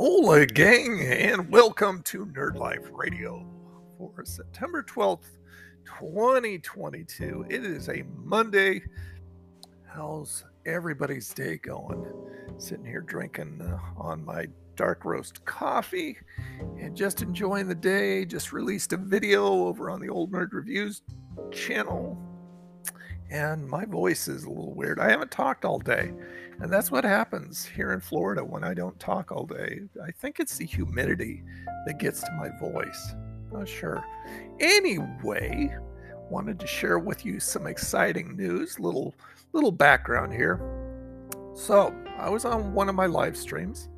Hola, gang, and welcome to Nerd Life Radio for September 12th, 2022. It is a Monday. How's everybody's day going? Sitting here drinking uh, on my dark roast coffee and just enjoying the day. Just released a video over on the Old Nerd Reviews channel, and my voice is a little weird. I haven't talked all day. And that's what happens here in Florida when I don't talk all day. I think it's the humidity that gets to my voice. Not sure. Anyway, wanted to share with you some exciting news, little little background here. So, I was on one of my live streams.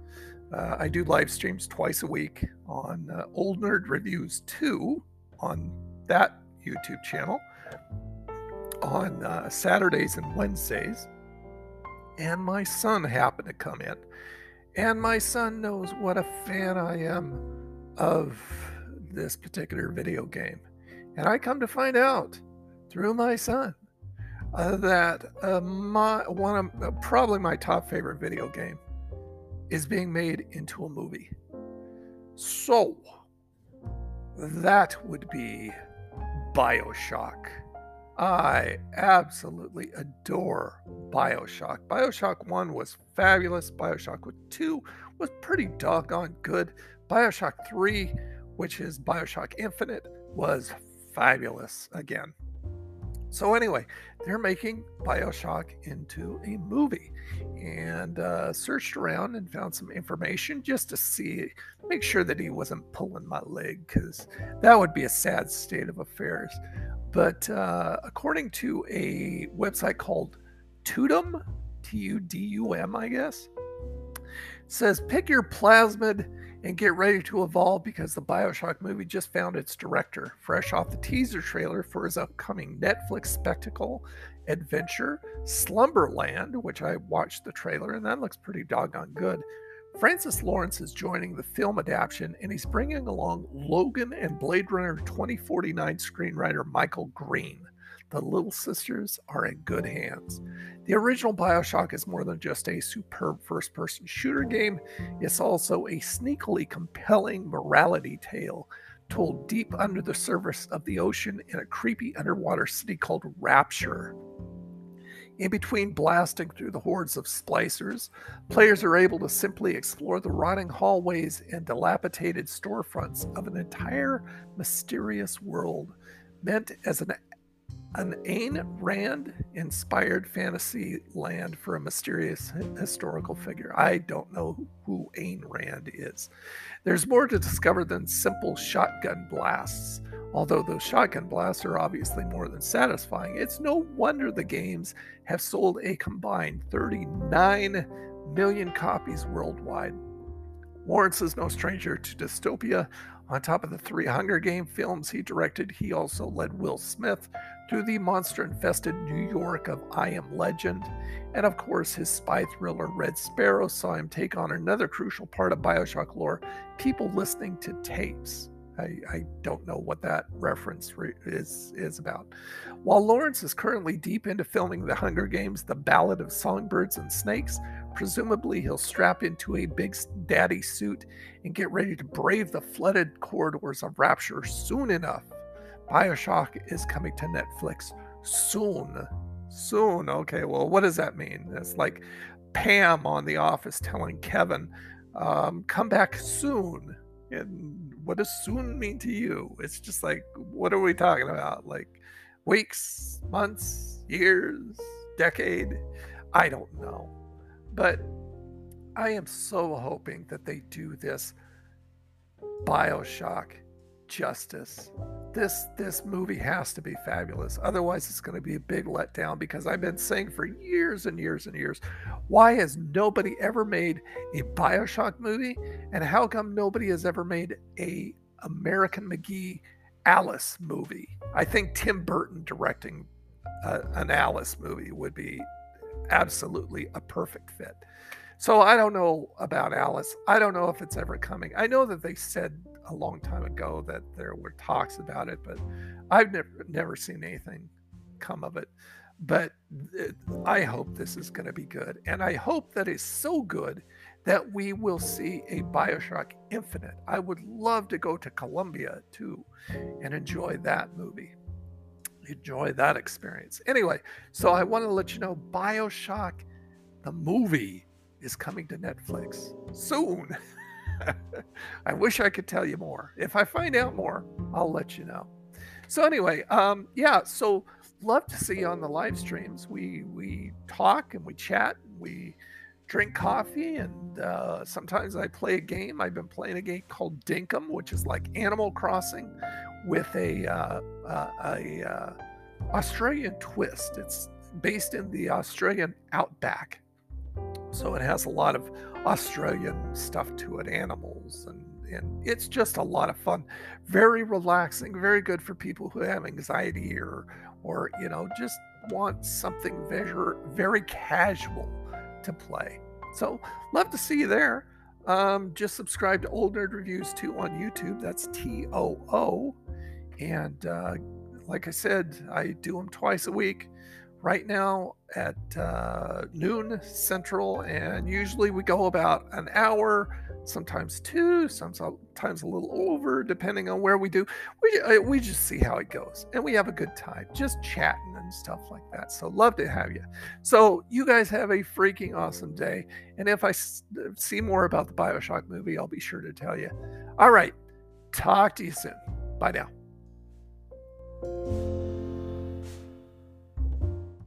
Uh, I do live streams twice a week on uh, Old Nerd Reviews Too on that YouTube channel on uh, Saturdays and Wednesdays and my son happened to come in. And my son knows what a fan I am of this particular video game. And I come to find out through my son uh, that uh, my one of uh, probably my top favorite video game is being made into a movie. So that would be BioShock. I absolutely adore Bioshock. Bioshock 1 was fabulous. Bioshock 2 was pretty doggone good. Bioshock 3, which is Bioshock Infinite, was fabulous again. So, anyway, they're making Bioshock into a movie and uh, searched around and found some information just to see, make sure that he wasn't pulling my leg because that would be a sad state of affairs. But uh, according to a website called Tudum, T U D U M, I guess, says pick your plasmid and get ready to evolve because the Bioshock movie just found its director, fresh off the teaser trailer for his upcoming Netflix spectacle adventure, Slumberland, which I watched the trailer and that looks pretty doggone good. Francis Lawrence is joining the film adaptation, and he's bringing along Logan and Blade Runner 2049 screenwriter Michael Green. The Little Sisters are in good hands. The original Bioshock is more than just a superb first person shooter game, it's also a sneakily compelling morality tale told deep under the surface of the ocean in a creepy underwater city called Rapture. In between blasting through the hordes of splicers, hmm. players are able to simply explore the rotting hallways and dilapidated storefronts of an entire mysterious world meant as an an Ayn Rand inspired fantasy land for a mysterious historical figure. I don't know who Ayn Rand is. There's more to discover than simple shotgun blasts. Although those shotgun blasts are obviously more than satisfying, it's no wonder the games have sold a combined 39 million copies worldwide. Lawrence is no stranger to dystopia. On top of the three Hunger Game films he directed, he also led Will Smith through the monster infested New York of I Am Legend. And of course, his spy thriller Red Sparrow saw him take on another crucial part of Bioshock lore people listening to tapes. I, I don't know what that reference re- is is about. While Lawrence is currently deep into filming The Hunger Games: The Ballad of Songbirds and Snakes, presumably he'll strap into a big daddy suit and get ready to brave the flooded corridors of Rapture soon enough. Bioshock is coming to Netflix soon. Soon. Okay, well, what does that mean? It's like Pam on The Office telling Kevin, um, come back soon. And what does soon mean to you? It's just like, what are we talking about? Like weeks, months, years, decade? I don't know. But I am so hoping that they do this Bioshock justice. This this movie has to be fabulous. Otherwise, it's going to be a big letdown because I've been saying for years and years and years, why has nobody ever made a BioShock movie, and how come nobody has ever made a American McGee Alice movie? I think Tim Burton directing a, an Alice movie would be absolutely a perfect fit. So I don't know about Alice. I don't know if it's ever coming. I know that they said a long time ago that there were talks about it, but I've never never seen anything come of it. But I hope this is going to be good, and I hope that it's so good that we will see a Bioshock Infinite. I would love to go to Columbia too and enjoy that movie. Enjoy that experience. Anyway, so I want to let you know Bioshock, the movie, is coming to Netflix soon. I wish I could tell you more. If I find out more, I'll let you know. So anyway, um, yeah, so love to see you on the live streams. We we talk and we chat. And we drink coffee, and uh, sometimes I play a game. I've been playing a game called Dinkum, which is like Animal Crossing with a uh, uh, a Australian twist. It's based in the Australian outback, so it has a lot of Australian stuff to it, animals and and it's just a lot of fun very relaxing very good for people who have anxiety or or you know just want something very very casual to play. So, love to see you there. Um, just subscribe to Old Nerd Reviews Too on YouTube. That's T O O. And uh, like I said, I do them twice a week. Right now at uh, noon central, and usually we go about an hour sometimes two, sometimes a little over, depending on where we do. We uh, we just see how it goes, and we have a good time, just chatting and stuff like that. So love to have you. So you guys have a freaking awesome day, and if I see more about the Bioshock movie, I'll be sure to tell you. All right, talk to you soon. Bye now.